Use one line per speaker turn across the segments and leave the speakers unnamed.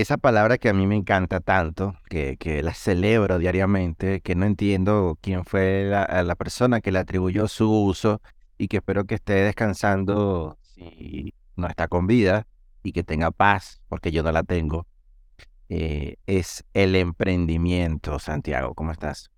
esa palabra que a mí me encanta tanto, que, que la celebro diariamente, que no entiendo quién fue la, la persona que le atribuyó su uso y que espero que esté descansando si no está con vida y que tenga paz, porque yo no la tengo, eh, es el emprendimiento, Santiago. ¿Cómo estás?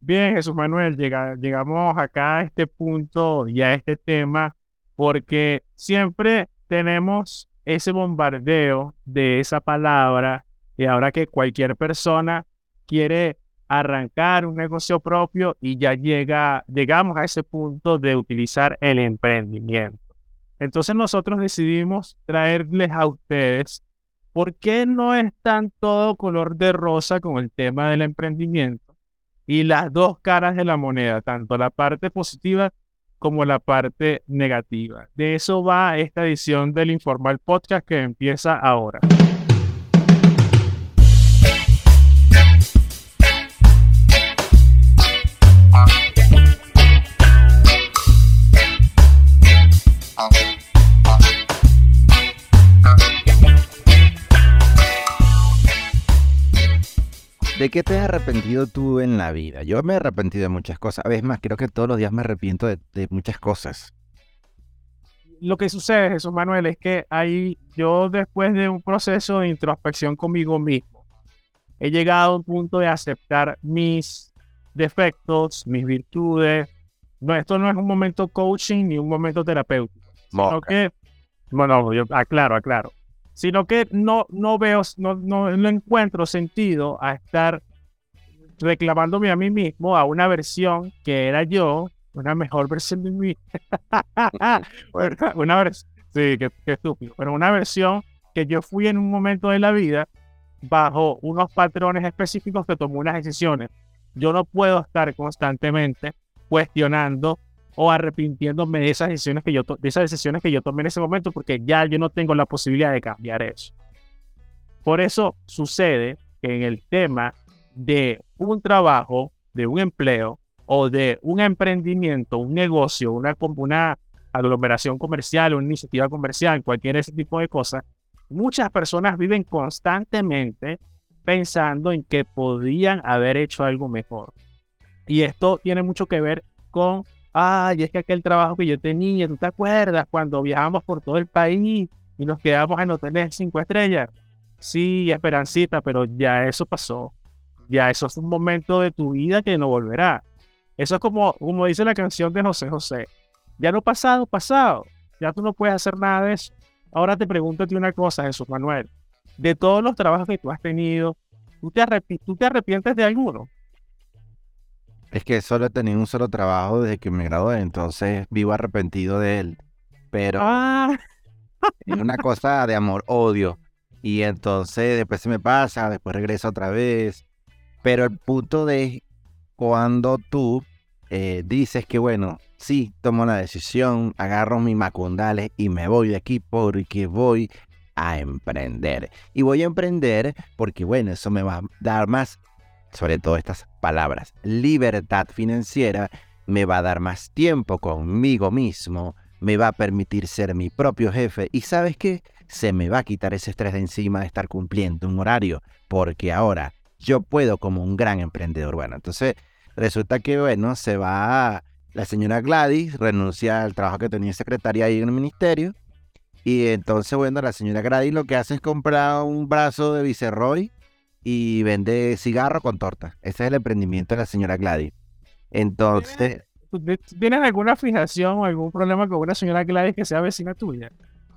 Bien, Jesús Manuel, llega, llegamos acá a este punto y a este tema porque siempre tenemos ese bombardeo de esa palabra y ahora que cualquier persona quiere arrancar un negocio propio y ya llega, llegamos a ese punto de utilizar el emprendimiento. Entonces nosotros decidimos traerles a ustedes por qué no es tan todo color de rosa con el tema del emprendimiento y las dos caras de la moneda, tanto la parte positiva como la parte negativa. De eso va esta edición del Informal Podcast que empieza ahora.
¿De qué te has arrepentido tú en la vida? Yo me he arrepentido de muchas cosas. A veces más, creo que todos los días me arrepiento de, muchas cosas.
Lo que sucede, Jesús Manuel, es que ahí yo después de un proceso de introspección conmigo mismo, he llegado a un punto de aceptar mis defectos, mis virtudes. No, esto no es un momento coaching ni un momento terapéutico. Sino que, bueno, yo aclaro, aclaro sino que no, no veo, no, no, encuentro sentido a estar reclamándome a mí mismo a una versión que era yo, una mejor versión de mí. una versión, sí, qué, estúpido, pero una versión que yo fui en un momento de la vida bajo unos patrones específicos que tomó unas decisiones. Yo no puedo estar constantemente cuestionando o arrepintiéndome de esas decisiones que yo de esas decisiones que yo tomé en ese momento porque ya yo no tengo la posibilidad de cambiar eso. Por eso sucede que en el tema de un trabajo, de un empleo o de un emprendimiento, un negocio, una, una aglomeración comercial, una iniciativa comercial, cualquier ese tipo de cosas, muchas personas viven constantemente pensando en que podían haber hecho algo mejor. Y esto tiene mucho que ver con Ay, es que aquel trabajo que yo tenía, ¿tú te acuerdas cuando viajamos por todo el país y nos quedamos en hoteles cinco estrellas? Sí, Esperancita, pero ya eso pasó. Ya eso es un momento de tu vida que no volverá. Eso es como, como dice la canción de José José. Ya no pasado, pasado. Ya tú no puedes hacer nada de eso. Ahora te pregunto una cosa, Jesús Manuel. De todos los trabajos que tú has tenido, ¿tú te, ¿tú te arrepientes de alguno?
Es que solo he tenido un solo trabajo desde que me gradué, entonces vivo arrepentido de él. Pero ah. es una cosa de amor-odio. Y entonces después se me pasa, después regreso otra vez. Pero el punto de cuando tú eh, dices que, bueno, sí, tomo la decisión, agarro mis macundales y me voy de aquí porque voy a emprender. Y voy a emprender porque, bueno, eso me va a dar más sobre todo estas palabras, libertad financiera, me va a dar más tiempo conmigo mismo, me va a permitir ser mi propio jefe y sabes qué, se me va a quitar ese estrés de encima de estar cumpliendo un horario, porque ahora yo puedo como un gran emprendedor. Bueno, entonces resulta que, bueno, se va la señora Gladys, renuncia al trabajo que tenía secretaria ahí en el ministerio, y entonces, bueno, la señora Gladys lo que hace es comprar un brazo de Viceroy y vende cigarro con torta. Ese es el emprendimiento de la señora Gladys. Entonces...
¿Tienes alguna fijación o algún problema con una señora Gladys que sea vecina tuya?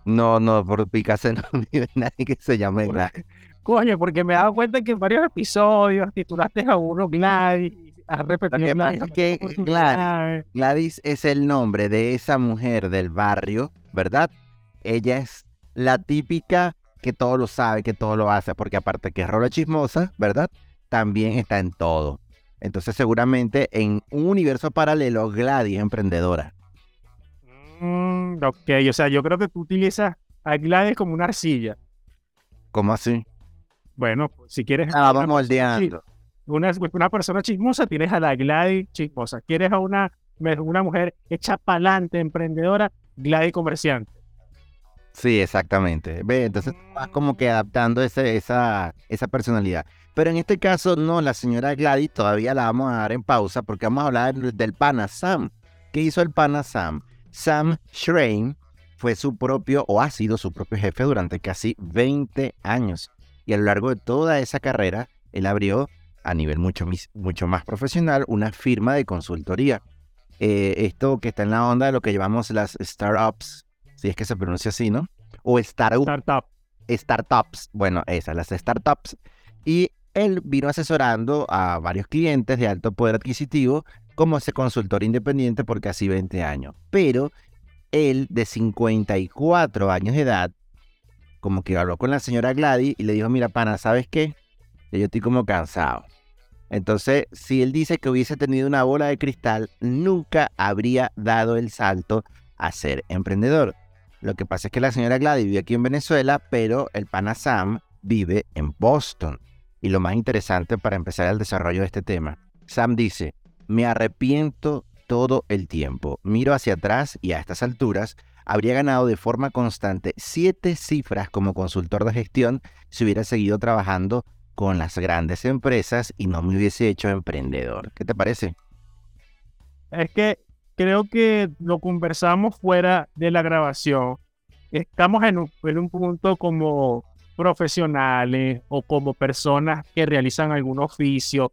No, no, por Picasso no vive nadie que se llame Gladys.
Coño, porque me he dado cuenta que en varios episodios titulaste a uno Gladys. Has repetido
Gladys. Que Gladys, Gladys es el nombre de esa mujer del barrio, ¿verdad? Ella es la típica que todo lo sabe, que todo lo hace, porque aparte que es rola chismosa, ¿verdad? También está en todo. Entonces seguramente en un universo paralelo Gladys es emprendedora.
Mm, ok, o sea, yo creo que tú utilizas a Gladys como una arcilla.
¿Cómo así?
Bueno, pues, si quieres...
Ah, vamos moldeando.
Una, una persona chismosa, tienes a la Gladys chismosa. Quieres a una, una mujer hecha pa'lante, emprendedora, Gladys comerciante.
Sí, exactamente. Ve, entonces vas como que adaptando ese, esa, esa personalidad. Pero en este caso, no, la señora Gladys todavía la vamos a dar en pausa porque vamos a hablar del pana Sam. ¿Qué hizo el pana Sam? Sam Schrein fue su propio o ha sido su propio jefe durante casi 20 años. Y a lo largo de toda esa carrera, él abrió a nivel mucho, mucho más profesional una firma de consultoría. Eh, esto que está en la onda de lo que llamamos las startups, si es que se pronuncia así, ¿no? O startup,
Startup.
startups, bueno, esas, las startups. Y él vino asesorando a varios clientes de alto poder adquisitivo como ese consultor independiente por casi 20 años. Pero él, de 54 años de edad, como que habló con la señora Gladys y le dijo, mira, pana, ¿sabes qué? Yo estoy como cansado. Entonces, si él dice que hubiese tenido una bola de cristal, nunca habría dado el salto a ser emprendedor. Lo que pasa es que la señora Gladys vive aquí en Venezuela, pero el pana Sam vive en Boston. Y lo más interesante para empezar el desarrollo de este tema, Sam dice, me arrepiento todo el tiempo. Miro hacia atrás y a estas alturas habría ganado de forma constante siete cifras como consultor de gestión si hubiera seguido trabajando con las grandes empresas y no me hubiese hecho emprendedor. ¿Qué te parece?
Es que creo que lo conversamos fuera de la grabación. Estamos en un, punto como profesionales o como personas que realizan algún oficio,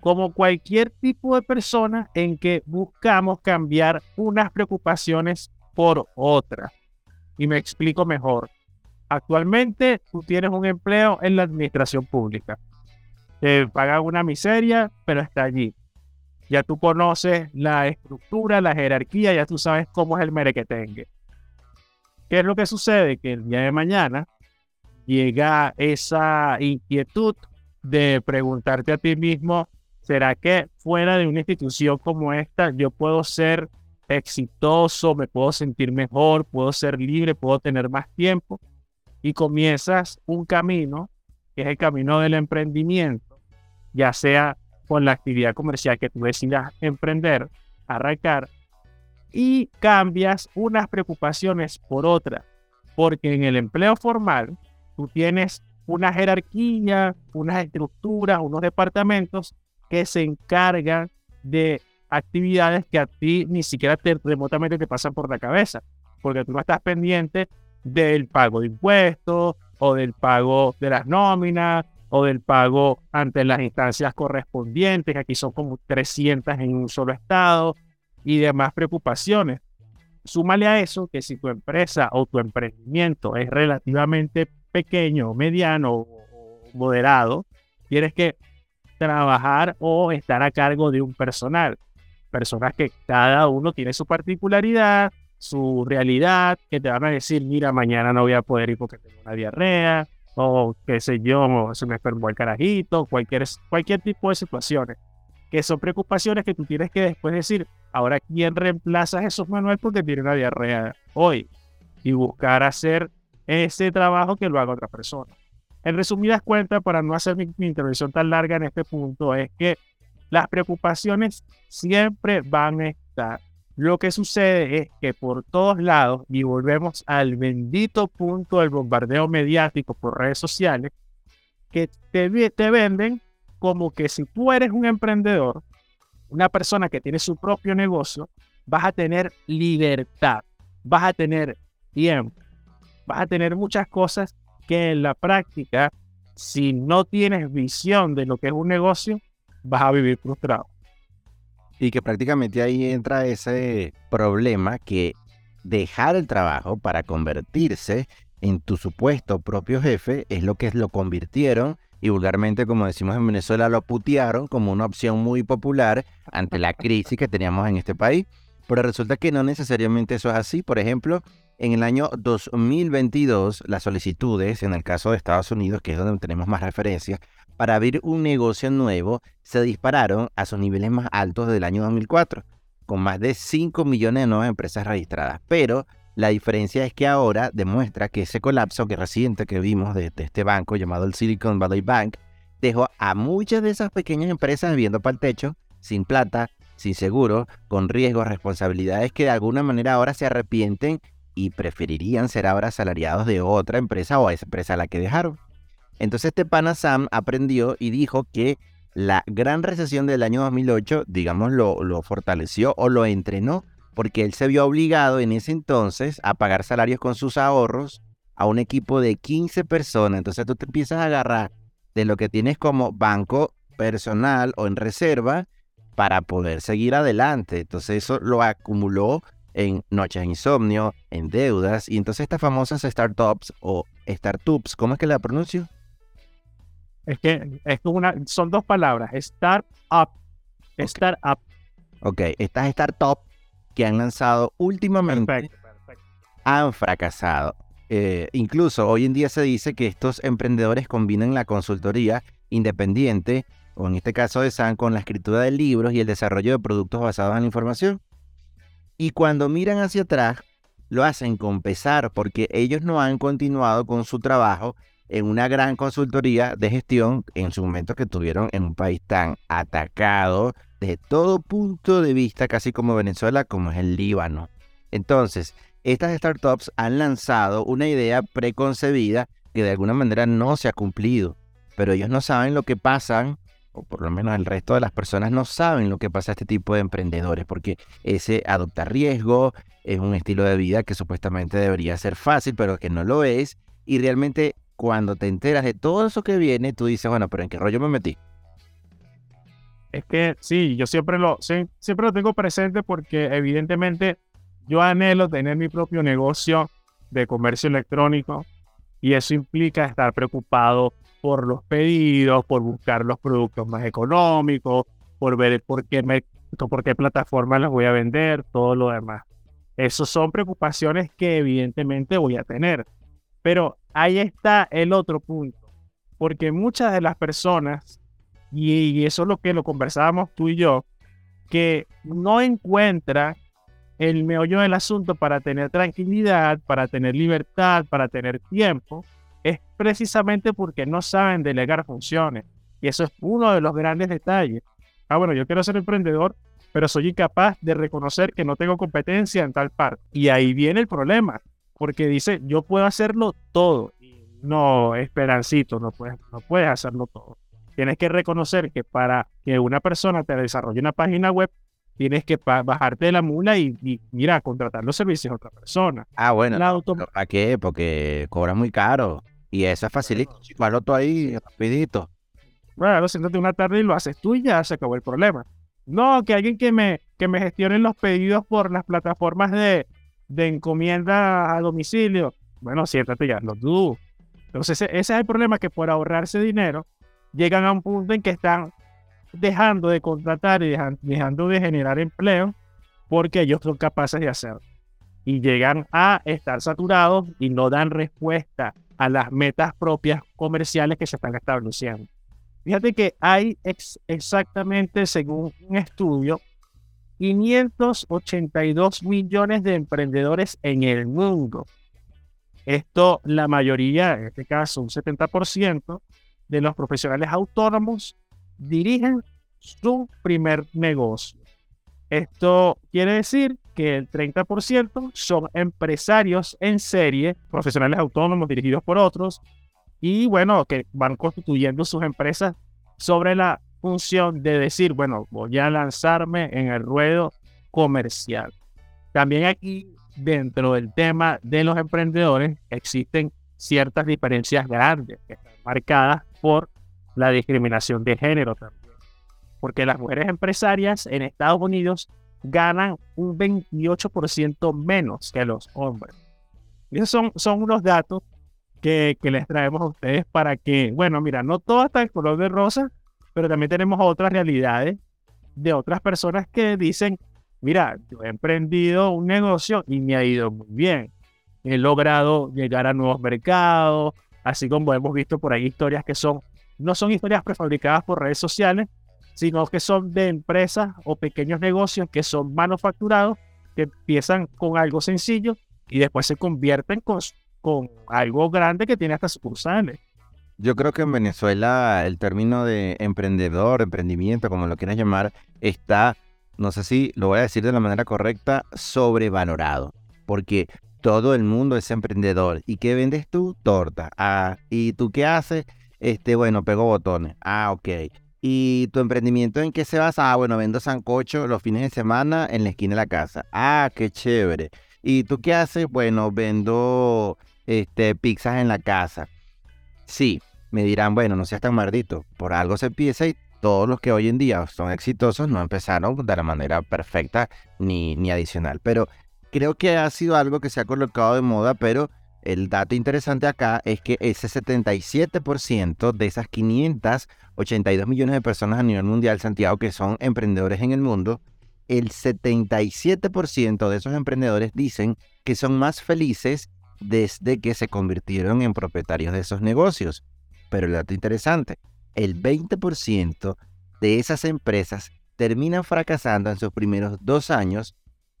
como cualquier tipo de persona en que buscamos cambiar unas preocupaciones por otras. Y me explico mejor. Actualmente tú tienes un empleo en la administración pública. Te pagan una miseria, pero está allí. Ya tú conoces la estructura, la jerarquía, ya tú sabes cómo es el merequetengue. ¿Qué es lo que sucede? Que el día de mañana llega esa inquietud de preguntarte a ti mismo, ¿será que fuera de una institución como esta yo puedo ser exitoso, me puedo sentir mejor, puedo ser libre, puedo tener más tiempo? Y comienzas un camino, que es el camino del emprendimiento, ya sea con la actividad comercial que tú decidas emprender, arrancar, y cambias unas preocupaciones por otras, porque en el empleo formal tú tienes una jerarquía, unas estructuras, unos departamentos que se encargan de actividades que a ti ni siquiera te, remotamente te pasan por la cabeza, porque tú no estás pendiente del pago de impuestos o del pago de las nóminas o del pago ante las instancias correspondientes, aquí son como 300 en un solo estado y demás preocupaciones. Súmale a eso que si tu empresa o tu emprendimiento es relativamente pequeño, mediano o moderado, tienes que trabajar o estar a cargo de un personal. Personas que cada uno tiene su particularidad, su realidad, que te van a decir, mira, mañana no voy a poder ir porque tengo una diarrea, o qué sé yo, se me enfermó el carajito, cualquier, cualquier tipo de situaciones, que son preocupaciones que tú tienes que después decir, ahora, ¿quién reemplaza a Jesús Manuel porque tiene una diarrea hoy? Y buscar hacer ese trabajo que lo haga otra persona. En resumidas cuentas, para no hacer mi, intervención tan larga en este punto, es que las preocupaciones siempre van a estar. Lo que sucede es que por todos lados, y volvemos al bendito punto del bombardeo mediático por redes sociales, que te, venden como que si tú eres un emprendedor, una persona que tiene su propio negocio, vas a tener libertad, vas a tener tiempo, vas a tener muchas cosas que en la práctica, si no tienes visión de lo que es un negocio, vas a vivir frustrado.
Y que prácticamente ahí entra ese problema que dejar el trabajo para convertirse en tu supuesto propio jefe es lo que lo convirtieron y vulgarmente, como decimos en Venezuela, lo putearon como una opción muy popular ante la crisis que teníamos en este país. Pero resulta que no necesariamente eso es así. Por ejemplo, en el año 2022, las solicitudes, en el caso de Estados Unidos, que es donde tenemos más referencias, para abrir un negocio nuevo se dispararon a sus niveles más altos del año 2004, con más de 5 millones de nuevas empresas registradas. Pero la diferencia es que ahora demuestra que ese colapso que reciente que vimos de, este banco llamado el Silicon Valley Bank dejó a muchas de esas pequeñas empresas viviendo para el techo, sin plata, sin seguro, con riesgos, responsabilidades que de alguna manera ahora se arrepienten y preferirían ser ahora asalariados de otra empresa o a esa empresa a la que dejaron. Entonces este pana Sam aprendió y dijo que la gran recesión del año 2008, digamos, lo, lo fortaleció o lo entrenó porque él se vio obligado en ese entonces a pagar salarios con sus ahorros a un equipo de 15 personas. Entonces tú te empiezas a agarrar de lo que tienes como banco personal o en reserva para poder seguir adelante. Entonces eso lo acumuló en noches de insomnio, en deudas, y entonces estas famosas startups o startups, ¿cómo es que la pronuncio?
Es que es una, son dos palabras, startup, startup.
Ok, estas startups que han lanzado últimamente han fracasado. Eh, incluso hoy en día se dice que estos emprendedores combinan la consultoría independiente, o en este caso de SAN, con la escritura de libros y el desarrollo de productos basados en la información. Y cuando miran hacia atrás, lo hacen con pesar porque ellos no han continuado con su trabajo en una gran consultoría de gestión en su momento que tuvieron en un país tan atacado de todo punto de vista, casi como Venezuela, como es el Líbano. Entonces, estas startups han lanzado una idea preconcebida que de alguna manera no se ha cumplido, pero ellos no saben lo que pasan, o por lo menos el resto de las personas no saben lo que pasa a este tipo de emprendedores, porque ese adopta riesgo, es un estilo de vida que supuestamente debería ser fácil, pero que no lo es, y realmente cuando te enteras de todo eso que viene, tú dices, bueno, pero ¿en qué rollo me metí?
Es que sí, yo siempre lo, siempre lo tengo presente porque evidentemente yo anhelo tener mi propio negocio de comercio electrónico y eso implica estar preocupado por los pedidos, por buscar los productos más económicos, por ver por qué, me, por qué plataforma los voy a vender, todo lo demás. Esas son preocupaciones que evidentemente voy a tener. Pero ahí está el otro punto, porque muchas de las personas, y eso es lo que lo conversábamos tú y yo, que no encuentran el meollo del asunto para tener tranquilidad, para tener libertad, para tener tiempo, es precisamente porque no saben delegar funciones. Y eso es uno de los grandes detalles. Ah, bueno, yo quiero ser emprendedor, pero soy incapaz de reconocer que no tengo competencia en tal parte. Y ahí viene el problema, porque dice, yo puedo hacerlo todo. No, esperancito, no puedes, no puedes hacerlo todo. Tienes que reconocer que para que una persona te desarrolle una página web, tienes que bajarte de la mula y, mira, contratar los servicios de otra persona.
Ah, bueno. ¿Para qué? Porque cobra muy caro. Y eso es facilito. Todo ahí rapidito.
Bueno, siéntate una tarde y lo haces tú y ya se acabó el problema. No, que alguien que me, que me gestione los pedidos por las plataformas de, de encomienda a domicilio. Bueno, siéntate ya, lo tú. Entonces, ese, es el problema, que por ahorrarse dinero, llegan a un punto en que están dejando de contratar y dejando de generar empleo porque ellos son capaces de hacerlo. Y llegan a estar saturados y no dan respuesta a las metas propias comerciales que se están estableciendo. Fíjate que hay exactamente, según un estudio, 582 millones de emprendedores en el mundo. Esto, la mayoría, en este caso un 70% de los profesionales autónomos dirigen su primer negocio. Esto quiere decir que el 30% son empresarios en serie, profesionales autónomos dirigidos por otros, y bueno, que van constituyendo sus empresas sobre la función de decir, bueno, voy a lanzarme en el ruedo comercial. También aquí dentro del tema de los emprendedores existen ciertas diferencias grandes que están marcadas por la discriminación de género también. Porque las mujeres empresarias en Estados Unidos ganan un 28% menos que los hombres. Y esos son, son unos datos que, que, les traemos a ustedes para que, bueno, mira, no todo está en color de rosa, pero también tenemos otras realidades de otras personas que dicen, mira, yo he emprendido un negocio y me ha ido muy bien. He logrado llegar a nuevos mercados, así como hemos visto por ahí historias que son, no son historias prefabricadas por redes sociales, sino que son de empresas o pequeños negocios que son manufacturados, que empiezan con algo sencillo y después se convierten con, con algo grande que tiene hasta sucursales.
Yo creo que en Venezuela el término de emprendedor, emprendimiento, como lo quieras llamar, está no sé si lo voy a decir de la manera correcta, sobrevalorado. Porque todo el mundo es emprendedor. ¿Y qué vendes tú? Torta. Ah, ¿y tú qué haces? Este, bueno, pego botones. Ah, ok. ¿Y tu emprendimiento en qué se basa? Ah, bueno, vendo sancocho los fines de semana en la esquina de la casa. Ah, qué chévere. ¿Y tú qué haces? Bueno, vendo este, pizzas en la casa. Sí, me dirán, bueno, no seas tan maldito. Por algo se empieza y todos los que hoy en día son exitosos no empezaron de la manera perfecta ni, ni adicional. Pero creo que ha sido algo que se ha colocado de moda, pero el dato interesante acá es que ese 77% de esas 582 millones de personas a nivel mundial, Santiago, que son emprendedores en el mundo, el 77% de esos emprendedores dicen que son más felices desde que se convirtieron en propietarios de esos negocios. Pero el dato interesante, el 20% de esas empresas terminan fracasando en sus primeros dos años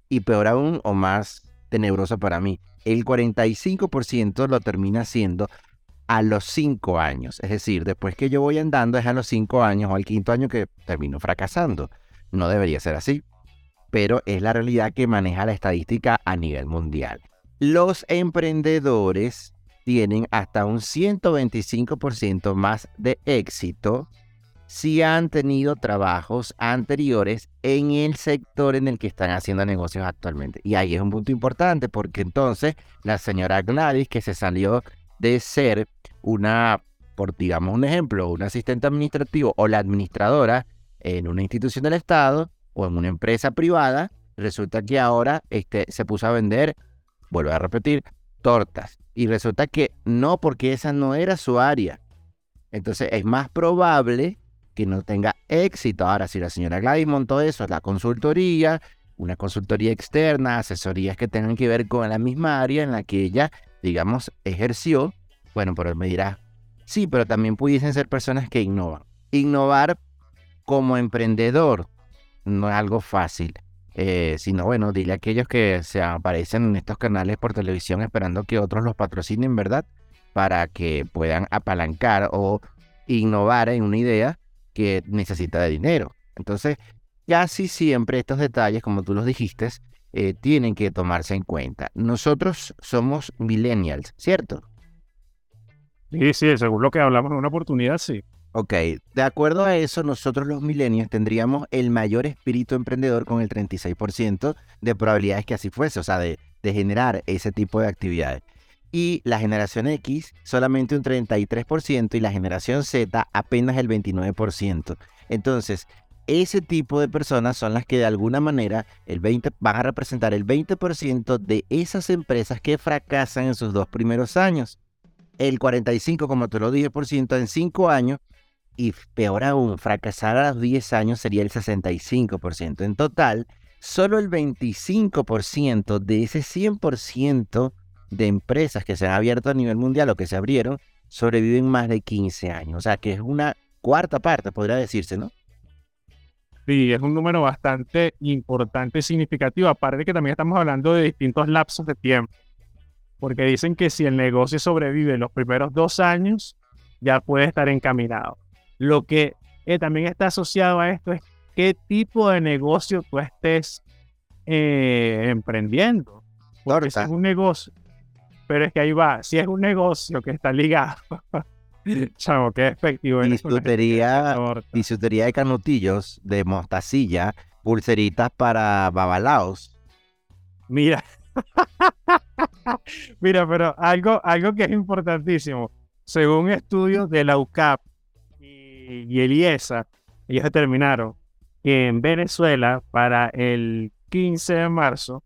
y peor aún o más tenebroso para mí, el 45% lo termina haciendo a los 5 años. Es decir, después que yo voy andando es a los 5 años o al quinto año que termino fracasando. No debería ser así, pero es la realidad que maneja la estadística a nivel mundial. Los emprendedores tienen hasta un 125% más de éxito si han tenido trabajos anteriores en el sector en el que están haciendo negocios actualmente. Y ahí es un punto importante porque entonces la señora Gladys, que se salió de ser una, por digamos un ejemplo, un asistente administrativo o la administradora en una institución del Estado o en una empresa privada, resulta que ahora este, se puso a vender, vuelvo a repetir, tortas. Y resulta que no, porque esa no era su área. Entonces es más probable que no tenga éxito. Ahora, si la señora Gladys montó eso, la consultoría, una consultoría externa, asesorías que tengan que ver con la misma área en la que ella, digamos, ejerció, bueno, pero él me dirá, sí, pero también pudiesen ser personas que innovan. Innovar como emprendedor no es algo fácil. Eh, sino bueno, dile a aquellos que se aparecen en estos canales por televisión esperando que otros los patrocinen, ¿verdad? Para que puedan apalancar o innovar en una idea que necesita de dinero. Entonces, casi siempre estos detalles, como tú los dijiste, eh, tienen que tomarse en cuenta. Nosotros somos millennials, ¿cierto?
Sí, sí, según lo que hablamos en una oportunidad, sí.
Ok, de acuerdo a eso, nosotros los millennials tendríamos el mayor espíritu emprendedor con el 36% de probabilidades que así fuese, o sea, de, de generar ese tipo de actividades y la generación X solamente un 33% y la generación Z apenas el 29%. Entonces, ese tipo de personas son las que de alguna manera el 20, van a representar el 20% de esas empresas que fracasan en sus dos primeros años. El 45, como te lo dije, por ciento en 5 años. Y peor aún, fracasar a los 10 años sería el 65%. En total, solo el 25% de ese 100% de empresas que se han abierto a nivel mundial o que se abrieron sobreviven más de 15 años. O sea, que es una cuarta parte, podría decirse, ¿no?
Sí, es un número bastante importante y significativo. Aparte que también estamos hablando de distintos lapsos de tiempo. Porque dicen que si el negocio sobrevive los primeros dos años, ya puede estar encaminado. Lo que eh, también está asociado a esto es qué tipo de negocio tú estés eh, emprendiendo. Porque si es un negocio, pero es que ahí va, si es un negocio que está ligado, chavo, qué efectivo.
Bisutería, bisutería de canutillos, de mostacilla, pulseritas para babalaos.
Mira, mira, pero algo, algo que es importantísimo, según estudios de la UCAP y, y el IESA, ellos determinaron que en Venezuela para el 15 de marzo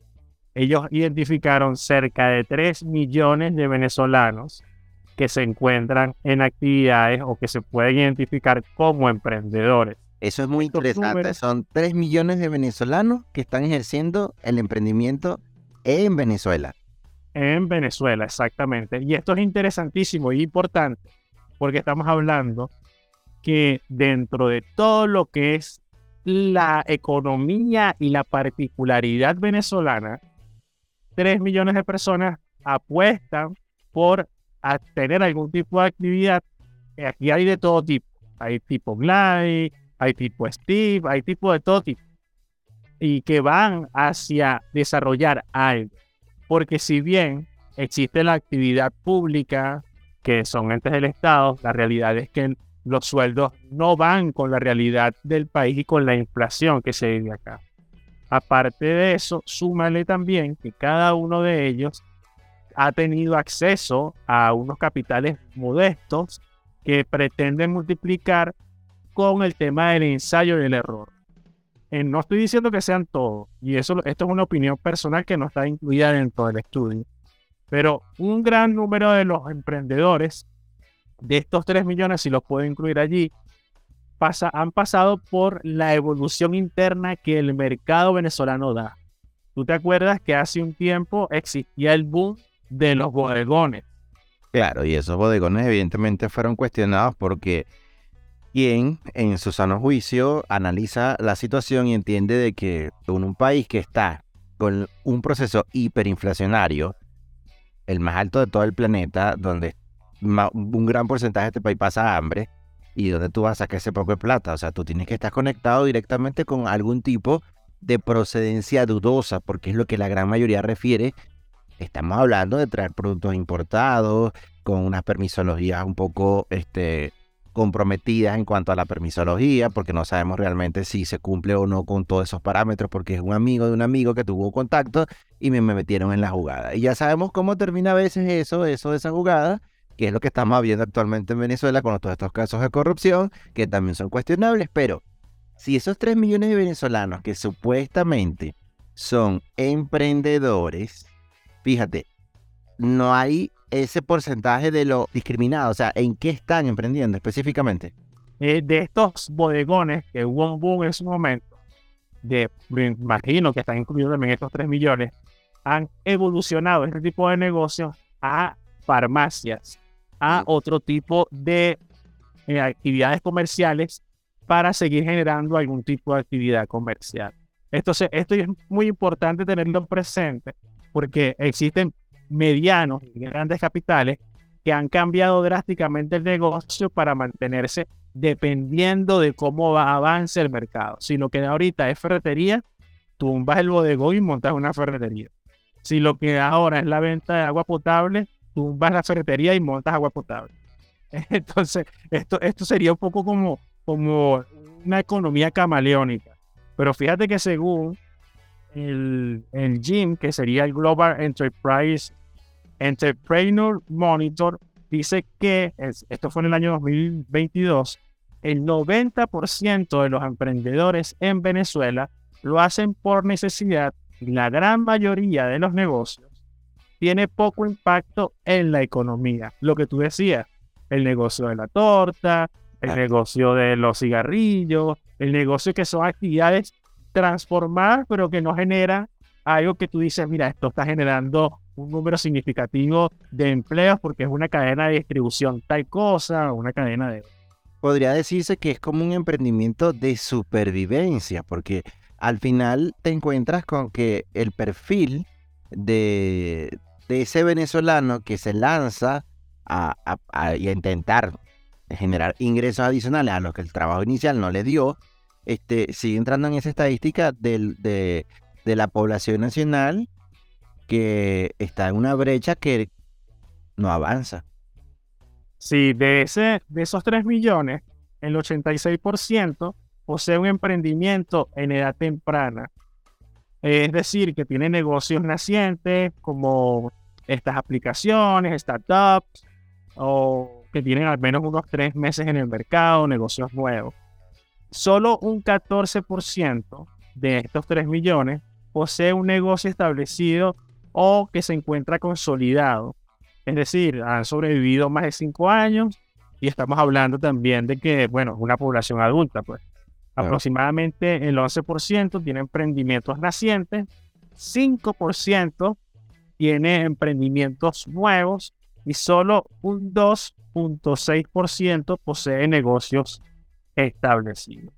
ellos identificaron cerca de 3 millones de venezolanos que se encuentran en actividades o que se pueden identificar como emprendedores.
Eso es muy interesante. Son 3 millones de venezolanos que están ejerciendo el emprendimiento en Venezuela.
En Venezuela, exactamente. Y esto es interesantísimo y importante porque estamos hablando que dentro de todo lo que es la economía y la particularidad venezolana, 3 millones de personas apuestan por tener algún tipo de actividad. Aquí hay de todo tipo. Hay tipo Gladys, hay tipo Steve, hay tipo de todo tipo. Y que van hacia desarrollar algo. Porque si bien existe la actividad pública, que son entes del Estado, la realidad es que los sueldos no van con la realidad del país y con la inflación que se vive acá. Aparte de eso, súmale también que cada uno de ellos ha tenido acceso a unos capitales modestos que pretenden multiplicar con el tema del ensayo y el error. Eh, no estoy diciendo que sean todos, y eso, esto es una opinión personal que no está incluida dentro del estudio, pero un gran número de los emprendedores de estos 3 millones, si los puedo incluir allí, han pasado por la evolución interna que el mercado venezolano da. ¿Tú te acuerdas que hace un tiempo existía el boom de los bodegones?
Claro, y esos bodegones evidentemente fueron cuestionados porque quien en su sano juicio analiza la situación y entiende de que en un país que está con un proceso hiperinflacionario, el más alto de todo el planeta, donde un gran porcentaje de este país pasa hambre, y donde tú vas a sacar ese poco de plata. O sea, tú tienes que estar conectado directamente con algún tipo de procedencia dudosa, porque es lo que la gran mayoría refiere. Estamos hablando de traer productos importados con unas permisologías un poco este, comprometidas en cuanto a la permisología, porque no sabemos realmente si se cumple o no con todos esos parámetros, porque es un amigo de un amigo que tuvo contacto y me, metieron en la jugada. Y ya sabemos cómo termina a veces eso, eso de esa jugada, que es lo que estamos viendo actualmente en Venezuela con todos estos casos de corrupción, que también son cuestionables, pero si esos 3 millones de venezolanos que supuestamente son emprendedores, fíjate, no hay ese porcentaje de lo discriminado? O sea, ¿en qué están emprendiendo específicamente?
Eh, de estos bodegones que hubo un boom en su momento, de, me imagino que están incluidos también estos 3 millones, han evolucionado este tipo de negocios a farmacias, a otro tipo de eh, actividades comerciales para seguir generando algún tipo de actividad comercial. Entonces, esto es muy importante tenerlo presente porque existen medianos y grandes capitales que han cambiado drásticamente el negocio para mantenerse dependiendo de cómo va, avance el mercado. Si lo que ahorita es ferretería, tumbas el bodegón y montas una ferretería. Si lo que ahora es la venta de agua potable, tumbas la ferretería y montas agua potable. Entonces, esto, esto sería un poco como, como una economía camaleónica. Pero fíjate que según el, el GIM, que sería el Global Enterprise Entrepreneur Monitor dice que, esto fue en el año 2022, el 90% de los emprendedores en Venezuela lo hacen por necesidad la gran mayoría de los negocios tiene poco impacto en la economía. Lo que tú decías, el negocio de la torta, el negocio de los cigarrillos, el negocio que son actividades transformadas, pero que no generan algo que tú dices, mira, esto está generando un número significativo de empleos porque es una cadena de distribución tal cosa, una cadena de...
Podría decirse que es como un emprendimiento de supervivencia, porque al final te encuentras con que el perfil de, ese venezolano que se lanza a, intentar generar ingresos adicionales a los que el trabajo inicial no le dio, este, sigue entrando en esa estadística de, de la población nacional que está en una brecha que no avanza.
Sí, de, ese, de esos 3 millones, el 86% posee un emprendimiento en edad temprana. Es decir, que tiene negocios nacientes como estas aplicaciones, startups, o que tienen al menos unos tres meses en el mercado, negocios nuevos. Solo un 14% de estos 3 millones posee un negocio establecido o que se encuentra consolidado. Es decir, han sobrevivido más de cinco años y estamos hablando también de que, bueno, una población adulta, pues. Aproximadamente el 11% tiene emprendimientos nacientes, 5% tiene emprendimientos nuevos y solo un 2.6% posee negocios establecidos.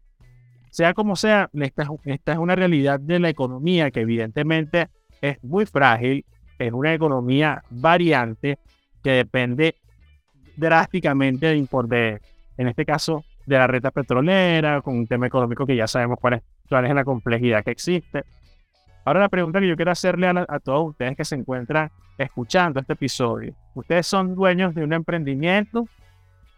Sea como sea, esta, es una realidad de la economía que evidentemente es muy frágil, es una economía variante que depende drásticamente de, en este caso, de la reta petrolera, con un tema económico que ya sabemos cuál es, cuál es la complejidad que existe. Ahora la pregunta que yo quiero hacerle a, todos ustedes que se encuentran escuchando este episodio. Ustedes son dueños de un emprendimiento,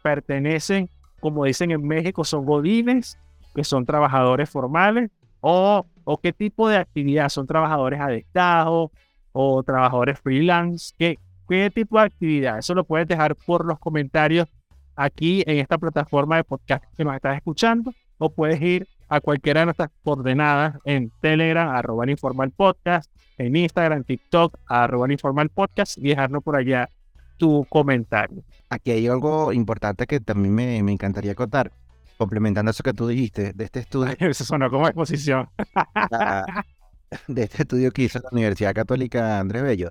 pertenecen, como dicen en México, son godines, que son trabajadores formales, o, o qué tipo de actividad, son trabajadores adectados o trabajadores freelance, ¿Qué, qué tipo de actividad. Eso lo puedes dejar por los comentarios aquí en esta plataforma de podcast que nos estás escuchando, o puedes ir a cualquiera de nuestras coordenadas en Telegram, arroba informal podcast, en Instagram, TikTok, arroba informal podcast y dejarnos por allá tu comentario.
Aquí hay algo importante que también me, encantaría contar, complementando eso que tú dijiste de este estudio.
Eso sonó como exposición.
de este estudio que hizo la Universidad Católica Andrés Bello.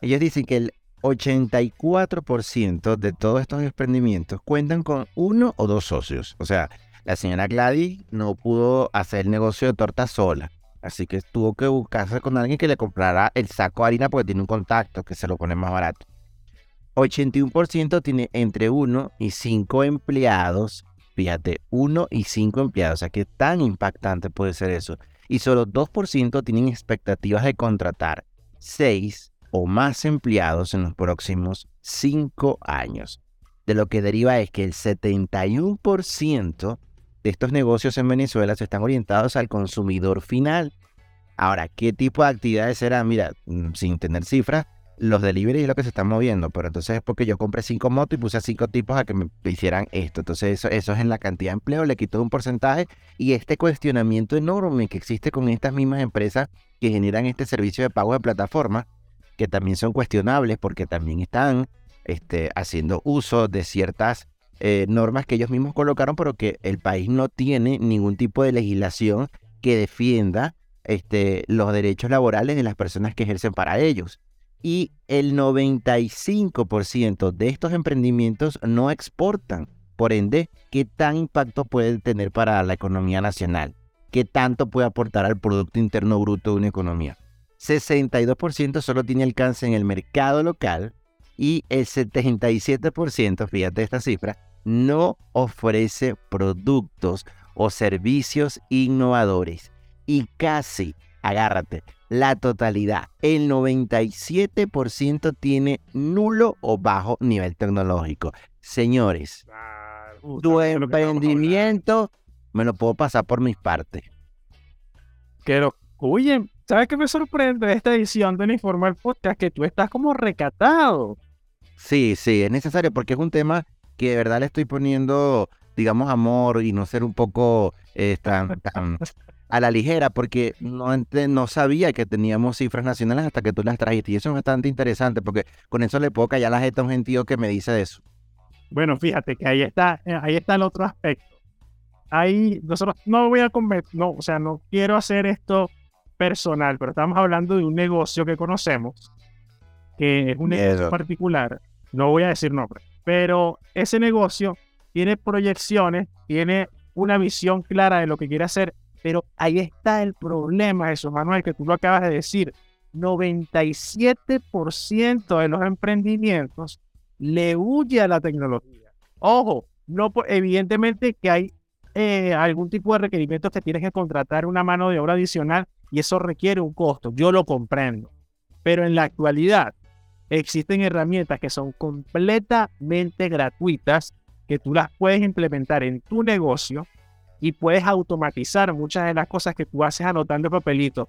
Ellos dicen que el 84% de todos estos emprendimientos cuentan con uno o dos socios. O sea, la señora Gladys no pudo hacer el negocio de torta sola. Así que tuvo que buscarse con alguien que le comprara el saco de harina porque tiene un contacto que se lo pone más barato. 81% tiene entre 1 y 5 empleados. Fíjate, 1 y 5 empleados. O sea, qué tan impactante puede ser eso. Y solo 2% tienen expectativas de contratar 6 o más empleados en los próximos 5 años. De lo que deriva es que el 71% de estos negocios en Venezuela se están orientados al consumidor final. Ahora, ¿qué tipo de actividades serán? Mira, mm, sin tener cifras, los delivery es lo que se están moviendo, pero entonces es porque yo compré cinco motos y puse a cinco tipos a que me hicieran esto. Entonces eso, eso es en la cantidad de empleo, le quito un porcentaje y este cuestionamiento enorme que existe con estas mismas empresas que generan este servicio de pago de plataforma, que también son cuestionables porque también están este, haciendo uso de ciertas eh, normas que ellos mismos colocaron, pero que el país no tiene ningún tipo de legislación que defienda este, los derechos laborales de las personas que ejercen para ellos. Y el 95% de estos emprendimientos no exportan. Por ende, ¿qué tan impacto puede tener para la economía nacional? ¿Qué tanto puede aportar al Producto Interno Bruto de una economía? 62% solo tiene alcance en el mercado local y el 77%, fíjate esta cifra, no ofrece productos o servicios innovadores. Y casi, agárrate, la totalidad, el 97% tiene nulo o bajo nivel tecnológico. Señores, tu emprendimiento me lo puedo pasar por mis partes.
Pero, oye, ¿sabes qué me sorprende de esta edición de Informal Podcast? Que tú estás como recatado.
Sí, sí, es necesario porque es un tema que de verdad le estoy poniendo, digamos, amor y no ser un poco eh, tan, a la ligera, porque no, no sabía que teníamos cifras nacionales hasta que tú las trajiste. Y eso es bastante interesante, porque con eso le puedo callar la jeta a un gentío que me dice de eso.
Bueno, fíjate que ahí está, eh, ahí está el otro aspecto. Ahí nosotros no voy a comer, no, o sea, no quiero hacer esto personal, pero estamos hablando de un negocio que conocemos, que es un negocio particular. No voy a decir nombre, pero ese negocio tiene proyecciones, tiene una visión clara de lo que quiere hacer, pero ahí está el problema, Jesús Manuel, que tú lo acabas de decir. 97% de los emprendimientos le huye a la tecnología. Ojo, no, evidentemente que hay eh, algún tipo de requerimientos que tienes que contratar una mano de obra adicional y eso requiere un costo. Yo lo comprendo. Pero en la actualidad, existen herramientas que son completamente gratuitas que tú las puedes implementar en tu negocio y puedes automatizar muchas de las cosas que tú haces anotando el papelito.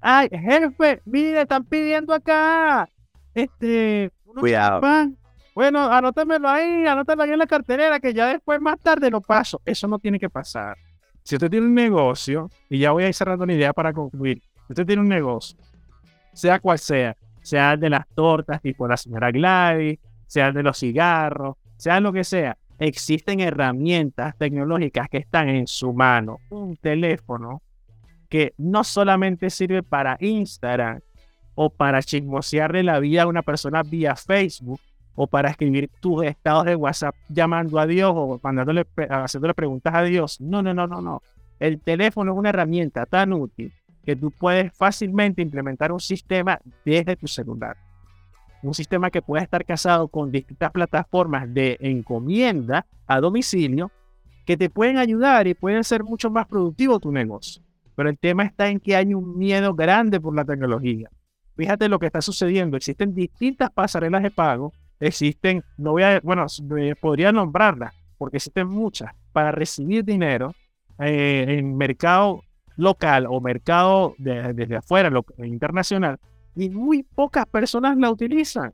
Ay, jefe, mire, están pidiendo acá. Este.
Cuidado.
Bueno, anótamelo ahí, anótamelo ahí en la carterera que ya después más tarde lo paso. Eso no tiene que pasar. Si usted tiene un negocio, y ya voy a ir cerrando una idea para concluir. Si usted tiene un negocio, sea cual sea, sea de las tortas tipo la señora Gladys, sea de los cigarros, sea lo que sea, existen herramientas tecnológicas que están en su mano. Un teléfono que no solamente sirve para Instagram o para chismosearle la vida a una persona vía Facebook o para escribir tus estados de WhatsApp llamando a Dios o mandándole, haciéndole preguntas a Dios. No, no, no, no, no. El teléfono es una herramienta tan útil que tú puedes fácilmente implementar un sistema desde tu celular. Un sistema que puede estar casado con distintas plataformas de encomienda a domicilio que te pueden ayudar y pueden ser mucho más productivo tu negocio. Pero el tema está en que hay un miedo grande por la tecnología. Fíjate lo que está sucediendo. Existen distintas pasarelas de pago. Existen, no voy a, bueno, podría nombrarlas, porque existen muchas, para recibir dinero eh, en mercado local o mercado desde afuera, internacional, y muy pocas personas la utilizan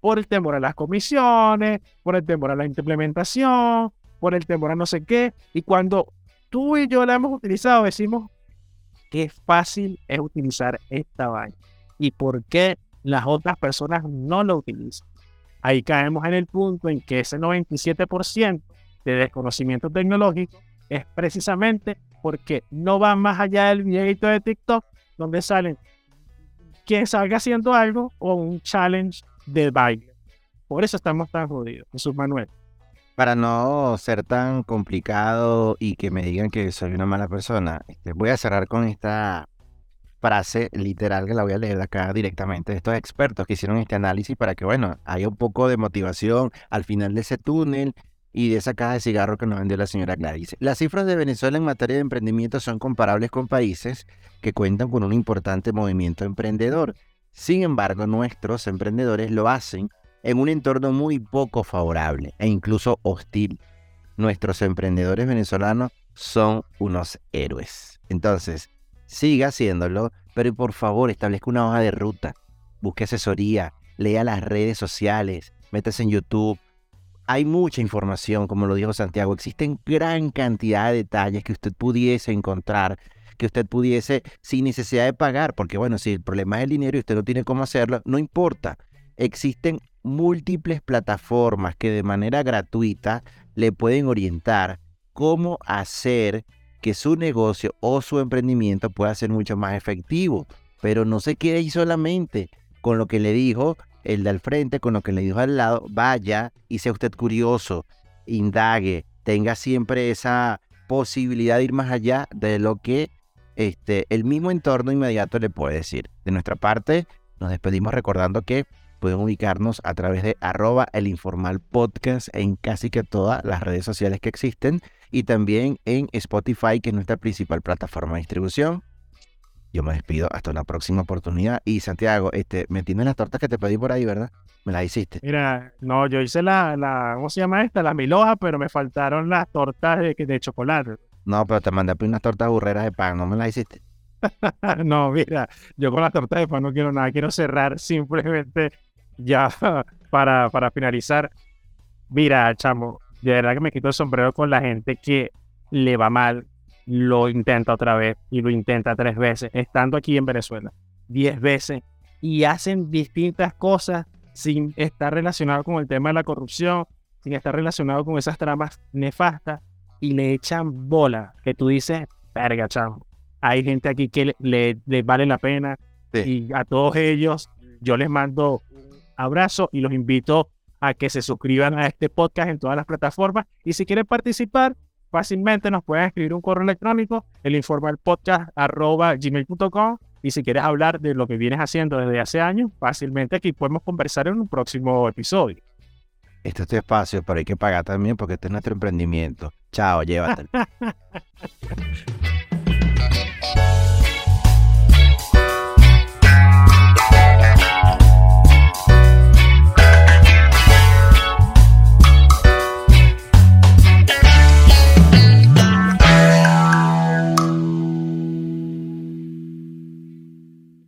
por el temor a las comisiones, por el temor a la implementación, por el temor a no sé qué. Y cuando tú y yo la hemos utilizado, decimos qué fácil es utilizar esta vaina y por qué las otras personas no lo utilizan. Ahí caemos en el punto en que ese 97% de desconocimiento tecnológico es precisamente porque no va más allá del videito de TikTok donde salen quien salga haciendo algo o un challenge de baile. Por eso estamos tan jodidos, Jesús Manuel.
Para no ser tan complicado y que me digan que soy una mala persona, este, voy a cerrar con esta frase literal que la voy a leer acá directamente de estos expertos que hicieron este análisis para que, bueno, haya un poco de motivación al final de ese túnel y de esa caja de cigarro que nos vendió la señora Gladys. Las cifras de Venezuela en materia de emprendimiento son comparables con países que cuentan con un importante movimiento emprendedor. Sin embargo, nuestros emprendedores lo hacen en un entorno muy poco favorable e incluso hostil. Nuestros emprendedores venezolanos son unos héroes. Entonces, siga haciéndolo, pero por favor establezca una hoja de ruta, busque asesoría, lea las redes sociales, métase en YouTube, hay mucha información, como lo dijo Santiago. Existen gran cantidad de detalles que usted pudiese encontrar, que usted pudiese sin necesidad de pagar, porque bueno, si el problema es el dinero y usted no tiene cómo hacerlo, no importa. Existen múltiples plataformas que de manera gratuita le pueden orientar cómo hacer que su negocio o su emprendimiento pueda ser mucho más efectivo. Pero no se quede ahí solamente con lo que le dijo el de al frente con lo que le dijo al lado, vaya y sea usted curioso, indague, tenga siempre esa posibilidad de ir más allá de lo que este, el mismo entorno inmediato le puede decir. De nuestra parte, nos despedimos recordando que pueden ubicarnos a través de arroba el informal podcast en casi que todas las redes sociales que existen y también en Spotify, que es nuestra principal plataforma de distribución. Yo me despido hasta una próxima oportunidad. Y Santiago, este, me tienes las tortas que te pedí por ahí, ¿verdad? Me las hiciste.
Mira, no, yo hice la, la ¿cómo se llama esta? La miloja, pero me faltaron las tortas de, de chocolate.
No, pero te mandé unas tortas burreras de pan, ¿no me las hiciste?
no, mira, yo con las tortas de pan no quiero nada, quiero cerrar simplemente ya para, para finalizar. Mira, chamo, de verdad que me quito el sombrero con la gente que le va mal, lo intenta otra vez y lo intenta tres veces, estando aquí en Venezuela, diez veces, y hacen distintas cosas sin estar relacionado con el tema de la corrupción, sin estar relacionado con esas tramas nefastas, y le echan bola, que tú dices, verga, chamo. Hay gente aquí que le, vale la pena, y a todos ellos yo les mando un abrazo y los invito a que se suscriban a este podcast en todas las plataformas, y si quieren participar, fácilmente nos pueden escribir un correo electrónico, el informalpodcast.gmail.com y si quieres hablar de lo que vienes haciendo desde hace años, fácilmente aquí podemos conversar en un próximo episodio.
Este es tu espacio, pero hay que pagar también porque este es nuestro emprendimiento. Chao, llévatelo.